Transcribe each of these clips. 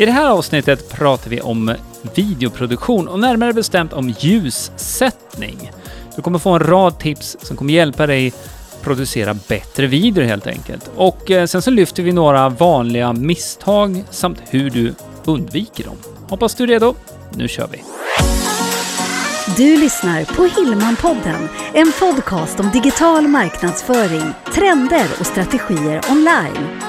I det här avsnittet pratar vi om videoproduktion och närmare bestämt om ljussättning. Du kommer få en rad tips som kommer hjälpa dig producera bättre videor helt enkelt. Och eh, sen så lyfter vi några vanliga misstag samt hur du undviker dem. Hoppas du är redo. Nu kör vi! Du lyssnar på Hillmanpodden, en podcast om digital marknadsföring, trender och strategier online.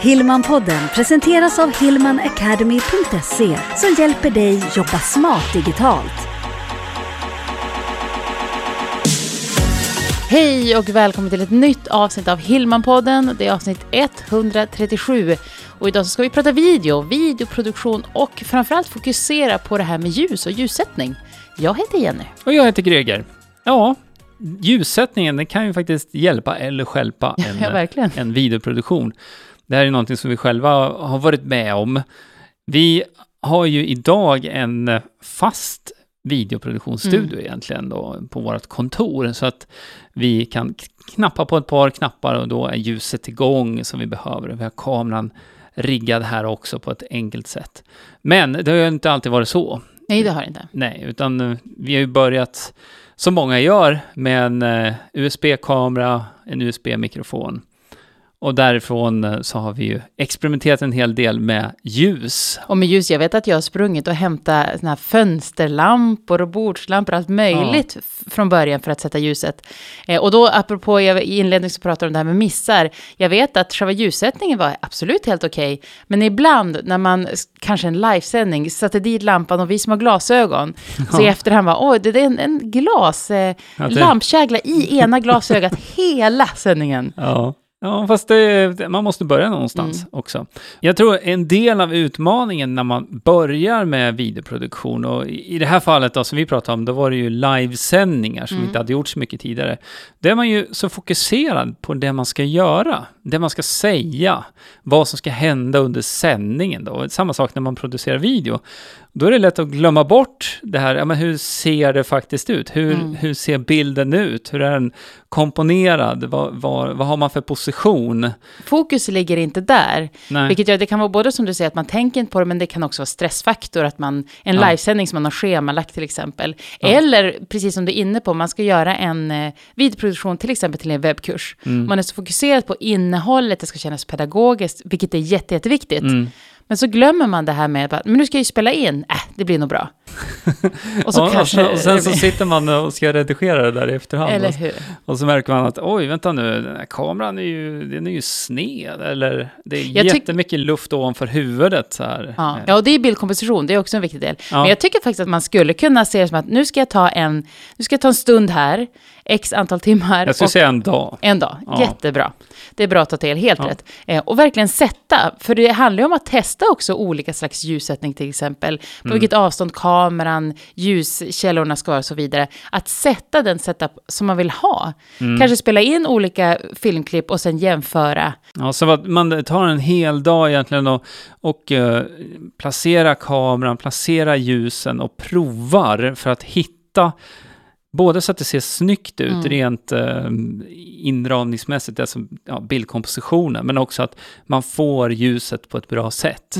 Hillmanpodden presenteras av hillmanacademy.se som hjälper dig jobba smart digitalt. Hej och välkommen till ett nytt avsnitt av Hillmanpodden. Det är avsnitt 137 och idag så ska vi prata video, videoproduktion och framförallt fokusera på det här med ljus och ljussättning. Jag heter Jenny. Och jag heter Greger. Ja, ljussättningen den kan ju faktiskt hjälpa eller stjälpa en, Ja, en videoproduktion. Det här är någonting som vi själva har varit med om. Vi har ju idag en fast videoproduktionsstudio Mm. egentligen då på vårt kontor så att vi kan knappa på ett par knappar och då är ljuset igång som vi behöver. Vi har kameran riggad här också på ett enkelt sätt. Men det har ju inte alltid varit så. Nej, det har jag inte. Nej, utan eh, vi har ju börjat, som många gör, med en eh, USB-kamera, en USB-mikrofon. Och därifrån eh, så har vi ju experimenterat en hel del med ljus. Och med ljus, jag vet att jag har sprungit och hämtat såna här fönsterlampor och bordslampor, allt möjligt f- från början för att sätta ljuset. Eh, och då, apropå, jag i inledningen så pratade om det här med missar. Jag vet att själva ljussättningen var absolut helt okej, men ibland när man, kanske en livesändning, satte dit lampan och vi som har glasögon, så i Ja. efterhand var oj, det är en, en glas, eh, Ja, det- lampkägla i ena glasögat hela sändningen. Ja. Ja, fast det, man måste börja någonstans Mm. också. Jag tror en del av utmaningen när man börjar med videoproduktion, och i det här fallet då, som vi pratade om, då var det ju livesändningar som Mm. inte hade gjorts så mycket tidigare. Då är man ju så fokuserad på det man ska göra, det man ska säga, vad som ska hända under sändningen då. Samma sak när man producerar video. Då är det lätt att glömma bort det här, ja men hur ser det faktiskt ut? Hur, Mm. hur ser bilden ut? Hur är den komponerad? Vad, vad, vad har man för position? Fokus ligger inte där. Nej. Vilket gör, det kan vara både som du säger att man tänker inte på det, men det kan också vara stressfaktor, att man, en Ja. livesändning som man har schemalagt till exempel. Ja. Eller, precis som du är inne på, man ska göra en eh, videoproduktion till exempel till en webbkurs. Mm. Man är så fokuserad på innehållet, det ska kännas pedagogiskt, vilket är jätte, jätteviktigt. Mm. Men så glömmer man det här med att, men nu ska jag ju spela in, äh, det blir nog bra. Och så Ja, kanske... och, sen, och sen så sitter man och ska redigera det där i efterhand. Eller och, hur? och så märker man att oj, vänta nu, den här kameran är ju, den är ju sned. Eller det är Jag jättemycket luft ovanför huvudet så här. Ja. Ja, och det är bildkomposition, det är också en viktig del. Ja. Men jag tycker faktiskt att man skulle kunna se det som att nu ska jag ta en, nu ska jag ta en stund här, x antal timmar. Jag skulle säga en dag. En dag, Ja. jättebra. Det är bra att ta till, helt Ja. rätt. Eh, och verkligen sätta, för det handlar ju om att testa också olika slags ljussättning till exempel. På Mm. vilket avstånd kameran, ljuskällorna ska vara och så vidare. Att sätta den setup som man vill ha. Mm. Kanske spela in olika filmklipp och sen jämföra. Ja, så att man tar en hel dag egentligen och, och eh, placerar kameran, placerar ljusen och provar för att hitta Både så att det ser snyggt ut Mm. rent eh, inramningsmässigt, alltså ja, bildkompositionen, men också att man får ljuset på ett bra sätt.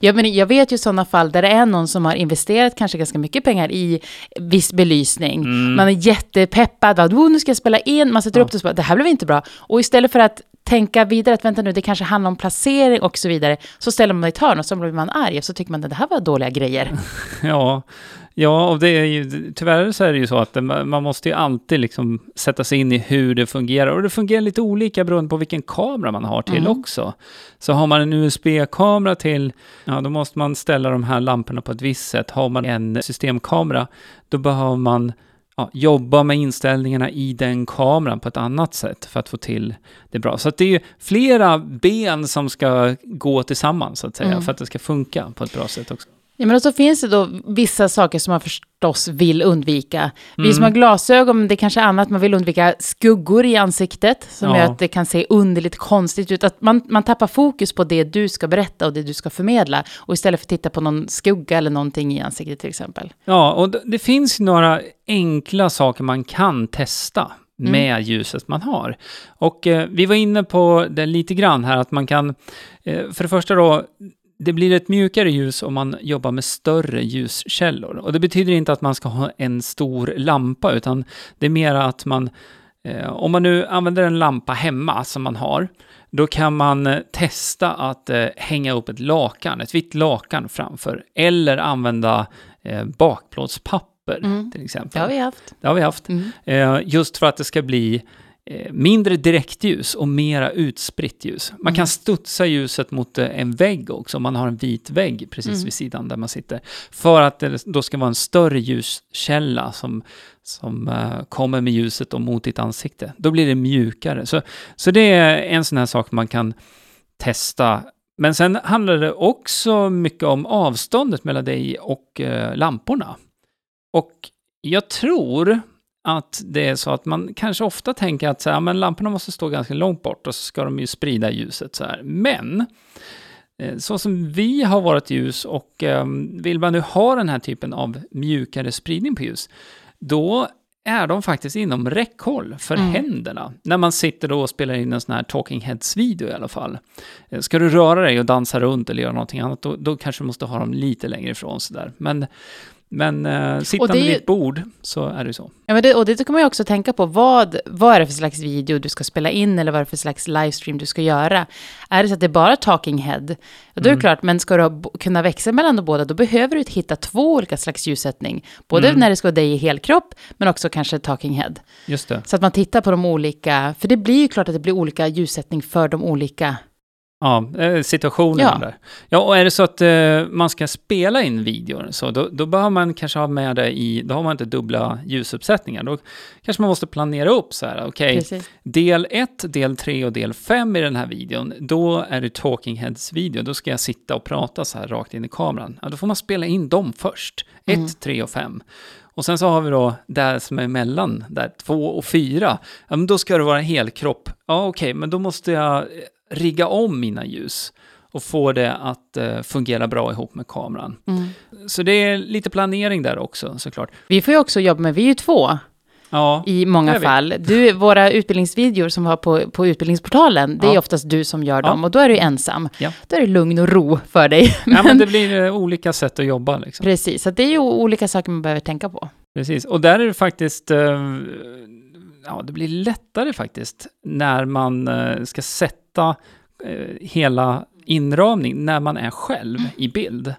Ja, men jag vet ju sådana fall där det är någon som har investerat kanske ganska mycket pengar i viss belysning. Mm. Man är jättepeppad, oh, nu ska jag spela in, man sätter Ja. upp det och så bara, det här blev inte bra. Och istället för att tänka vidare, att vänta nu, det kanske handlar om placering och så vidare, så ställer man i ett hörn och så blir man arg och så tycker man att det här var dåliga grejer. Ja, ja, och det är ju, tyvärr så är det ju så att det- man måste ju alltid liksom sätta sig in i hur det fungerar. Och det fungerar lite olika beroende på vilken kamera man har till Mm. också. Så har man en USB-kamera till, ja då måste man ställa de här lamporna på ett visst sätt. Har man en systemkamera, då behöver man ja, jobba med inställningarna i den kameran på ett annat sätt för att få till det bra. Så det är ju flera ben som ska gå tillsammans så att säga, Mm. för att det ska funka på ett bra sätt också. Ja, men så finns det då vissa saker som man förstås vill undvika. Vi Mm. som har glasögon, men det är kanske annat, man vill undvika skuggor i ansiktet, som Ja. gör att det kan se underligt konstigt ut. Att man, man tappar fokus på det du ska berätta och det du ska förmedla, och istället för att titta på någon skugga eller någonting i ansiktet till exempel. Ja, och det, det finns några enkla saker man kan testa Mm. med ljuset man har. Och eh, vi var inne på det lite grann här, att man kan, eh, för det första då, det blir ett mjukare ljus om man jobbar med större ljuskällor. Och det betyder inte att man ska ha en stor lampa, utan det är mer att man, eh, om man nu använder en lampa hemma som man har, då kan man eh, testa att eh, hänga upp ett lakan, ett vitt lakan framför, eller använda eh, bakplåtspapper Mm. till exempel. Det har vi haft. Det har vi haft. Mm. Eh, just för att det ska bli mindre direktljus och mera utspritt ljus. Man kan Mm. studsa ljuset mot eh, en vägg också, om man har en vit vägg precis Mm. vid sidan där man sitter. För att det då ska vara en större ljuskälla som, som eh, kommer med ljuset och mot ditt ansikte. Då blir det mjukare. Så, så det är en sån här sak man kan testa. Men sen handlar det också mycket om avståndet mellan dig och eh, lamporna. Och jag tror att det är så att man kanske ofta tänker att så här, men lamporna måste stå ganska långt bort och så ska de ju sprida ljuset så här. Men eh, så som vi har varit ljus och eh, vill man nu ha den här typen av mjukare spridning på ljus, då är de faktiskt inom räckhåll för Mm. händerna. När man sitter då och spelar in en sån här Talking Heads-video i alla fall. Eh, Ska du röra dig och dansa runt eller göra någonting annat, då, då kanske du måste ha dem lite längre ifrån sådär. Men, men eh, vid ju- ett bord så är det så. Ja, men det, och det kan man ju också tänka på. Vad, vad är det för slags video du ska spela in eller vad är det för slags livestream du ska göra? Är det så att det är bara talking head, då är det Mm. klart, men ska du ha, kunna växa mellan de båda, då behöver du hitta två olika slags ljussättning. Både Mm. när det ska vara dig i helkropp, men också kanske talking head. Just det. Så att man tittar på de olika, för det blir ju klart att det blir olika ljussättning för de olika. Ja, eh, situationen Ja. där. Ja, och är det så att eh, man ska spela in videor, så då, då behöver man kanske ha med det i, då har man inte dubbla ljusuppsättningar. Då kanske man måste planera upp så här, okej, Precis. del 1, del 3 och del 5 i den här videon, då är det Talking Heads-video, då ska jag sitta och prata så här rakt in i kameran. Ja, då får man spela in dem först, 1, Mm. 3 och 5. Och sen så har vi då där som är emellan, där 2 och 4. Ja, men då ska det vara helkropp. Ja, okej, men då måste jag rigga om mina ljus och få det att eh, fungera bra ihop med kameran. Mm. Så det är lite planering där också såklart. Vi får ju också jobba med, vi är ju två Ja, i många är fall. Du, våra utbildningsvideor som vi har på, på utbildningsportalen, det är Ja. oftast du som gör Ja. dem och då är du ensam. Ja. Då är det lugn och ro för dig. ja men det blir eh, olika sätt att jobba liksom. Precis, så det är ju olika saker man behöver tänka på. Precis, och där är det faktiskt, eh, ja det blir lättare faktiskt när man eh, ska sätta eh, hela inramning när man är själv i bild.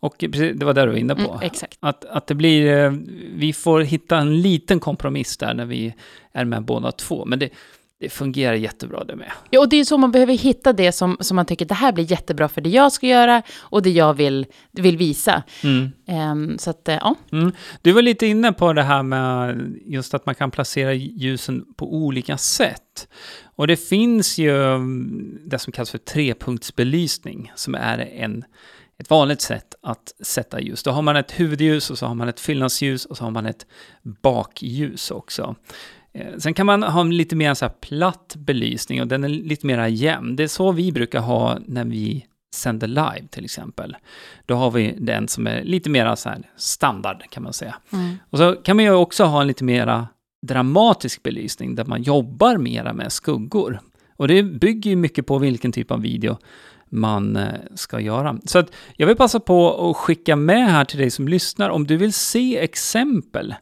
Och det var det du var inne på. Mm, exakt. Att, att det blir, eh, vi får hitta en liten kompromiss där när vi är med båda två. Men det, det fungerar jättebra det med. Ja, och det är så man behöver hitta det som, som man tycker, det här blir jättebra för det jag ska göra och det jag vill, vill visa. Mm. Ehm, så att, eh, ja. Mm. Du var lite inne på det här med just att man kan placera ljusen på olika sätt. Och det finns ju mm, det som kallas för trepunktsbelysning, som är en, ett vanligt sätt att sätta ljus. Då har man ett huvudljus och så har man ett fyllnadsljus och så har man ett bakljus också. Eh, Sen kan man ha en lite mer så platt belysning och den är lite mer jämn. Det är så vi brukar ha när vi sänder live till exempel. Då har vi den som är lite mer så standard kan man säga. Mm. Och så kan man ju också ha en lite mera dramatisk belysning där man jobbar mera med skuggor. Och det bygger ju mycket på vilken typ av video man eh, ska göra. Så att jag vill passa på att skicka med här till dig som lyssnar, om du vill se exempel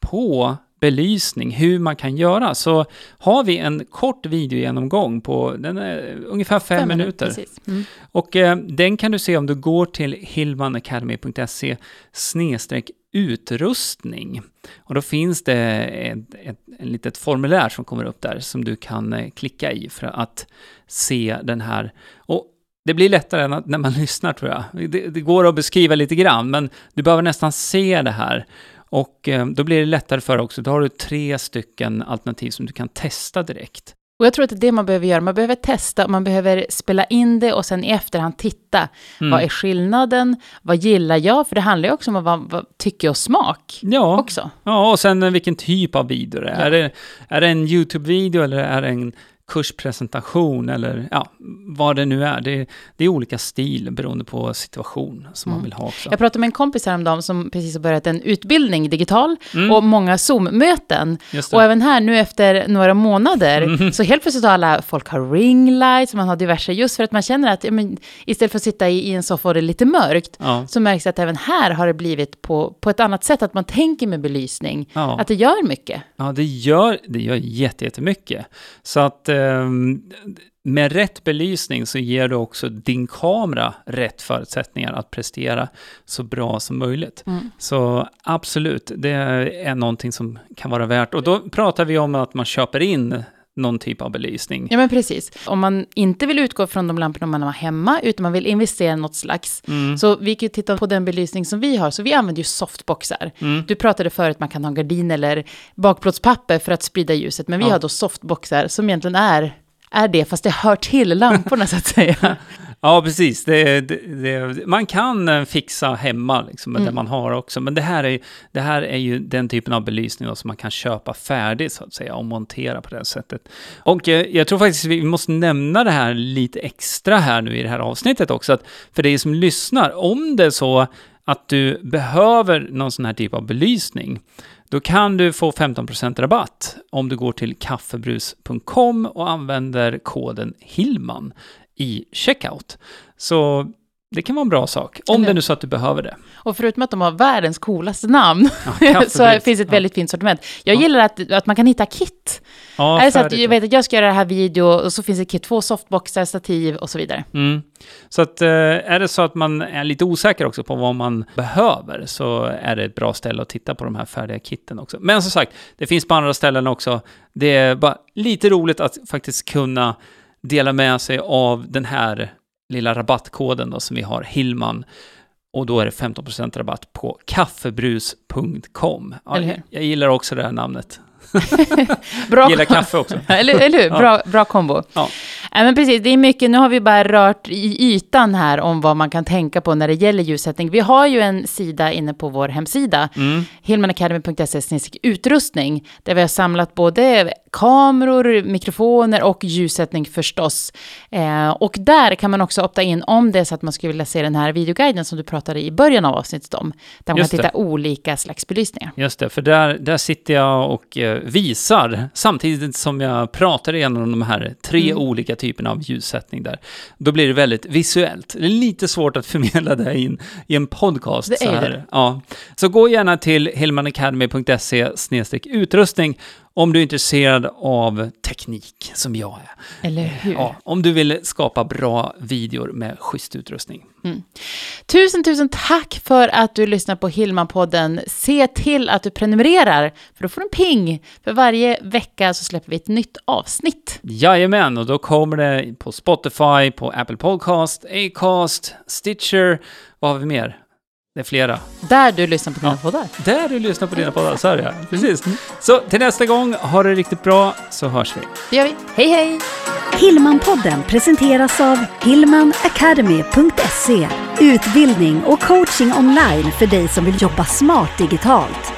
på belysning, hur man kan göra, så har vi en kort videogenomgång på, den är ungefär fem, minuter. Precis. Mm. Och eh, den kan du se om du går till hillmanacademy.se utrustning. Och då finns det ett, ett, en litet formulär som kommer upp där som du kan eh, klicka i för att se den här. Och det blir lättare när, när man lyssnar tror jag. Det, det går att beskriva lite grann, men du behöver nästan se det här. Och eh, då blir det lättare för dig också. Då har du tre stycken alternativ som du kan testa direkt. Och jag tror att det är det man behöver göra. Man behöver testa, man behöver spela in det och sen i efterhand titta. Mm. Vad är skillnaden? Vad gillar jag? För det handlar ju också om vad, vad tycke och smak Ja, också. Ja, och sen eh, vilken typ av video det är. Är, det, är det en YouTube-video eller är det en kurspresentation eller ja, vad det nu är. Det, det är olika stil beroende på situation som Mm. man vill ha också. Jag pratade med en kompis häromdagen som precis har börjat en utbildning digital Mm. och många Zoom-möten. Och även här nu efter några månader Mm. så helt plötsligt har alla folk har ring lights, man har diverse, just för att man känner att men, istället för att sitta i, i en soffa och det är lite mörkt ja. så märks det att även här har det blivit på, på ett annat sätt, att man tänker med belysning, Ja. att det gör mycket. Ja, det gör, det gör jätte- jättemycket. Så att ehm, med rätt belysning så ger du också din kamera rätt förutsättningar att prestera så bra som möjligt. Mm. Så absolut, det är någonting som kan vara värt. Och då pratar vi om att man köper in någon typ av belysning. Ja, men precis. Om man inte vill utgå från de lamporna man har hemma, utan man vill investera i något slags. Mm. Så vi kan ju titta på den belysning som vi har, så vi använder ju softboxar. Mm. Du pratade förut att man kan ha gardin eller bakplåtspapper för att sprida ljuset, men vi Ja. har då softboxar som egentligen är, är det, fast det hör till lamporna så att säga. Ja, precis. Det, det, det, man kan eh, fixa hemma liksom, med Mm. det man har också. Men det här, är, det här är ju den typen av belysning då, som man kan köpa färdig så att säga och montera på det sättet. Och eh, jag tror faktiskt vi måste nämna det här lite extra här nu i det här avsnittet också. Att för dig som lyssnar, om det är så att du behöver någon sån här typ av belysning, då kan du få 15% rabatt om du går till kaffebrus.com och använder koden HILLMAN i checkout. Så det kan vara en bra sak, om Eller- det nu så att du behöver det. Och förutom att de har världens coolaste namn, Ja, så finns ett Ja. väldigt fint sortiment. Jag Ja. gillar att, att man kan hitta kit. Ja, är det så att jag vet att jag ska göra det här video och så finns det kit, två softboxar, stativ och så vidare. Mm. Så att eh, är det så att man är lite osäker också på vad man behöver så är det ett bra ställe att titta på de här färdiga kitten också. Men som sagt, det finns på andra ställen också. Det är bara lite roligt att faktiskt kunna dela med sig av den här lilla rabattkoden då som vi har, Hillman. Och då är det 15% rabatt på kaffebrus.com. Ja, jag gillar också det här namnet. Bra. Gillar kaffe också. eller, eller hur? Bra, bra kombo. Ja. Ja, men precis, det är mycket, nu har vi bara rört i ytan här om vad man kan tänka på när det gäller ljussättning. Vi har ju en sida inne på vår hemsida, Mm. hillmanacademy.se utrustning, där vi har samlat både kameror, mikrofoner och ljussättning förstås. Eh, och där kan man också opta in om det är så att man skulle vilja se den här videoguiden som du pratade i början av avsnittet om, där man Just kan det. titta olika slags belysningar. Just det, för där, där sitter jag och eh, visar samtidigt som jag pratar igenom de här tre Mm. olika typerna av ljussättning där. Då blir det väldigt visuellt. Det är lite svårt att förmedla det i en, i en podcast. Det är så här. det. Ja. Så gå gärna till hillmanacademy.se utrustning om du är intresserad av teknik, som jag är. Eller hur? Ja, om du vill skapa bra videor med schysst utrustning. Tusen, tusen tack för att du lyssnar på Hillman-podden. Se till att du prenumererar, för då får du en ping. För varje vecka så släpper vi ett nytt avsnitt. Jajamän, och då kommer det på Spotify, på Apple Podcast, Acast, Stitcher, vad har vi mer? Det är flera. Där du lyssnar på dina Ja. poddar. Där du lyssnar på dina poddar, så är det. Precis. Så till nästa gång, ha det riktigt bra, så hörs vi. Det gör vi. Hej, hej! Hillmanpodden presenteras av hillmanacademy.se Utbildning och coaching online för dig som vill jobba smart digitalt.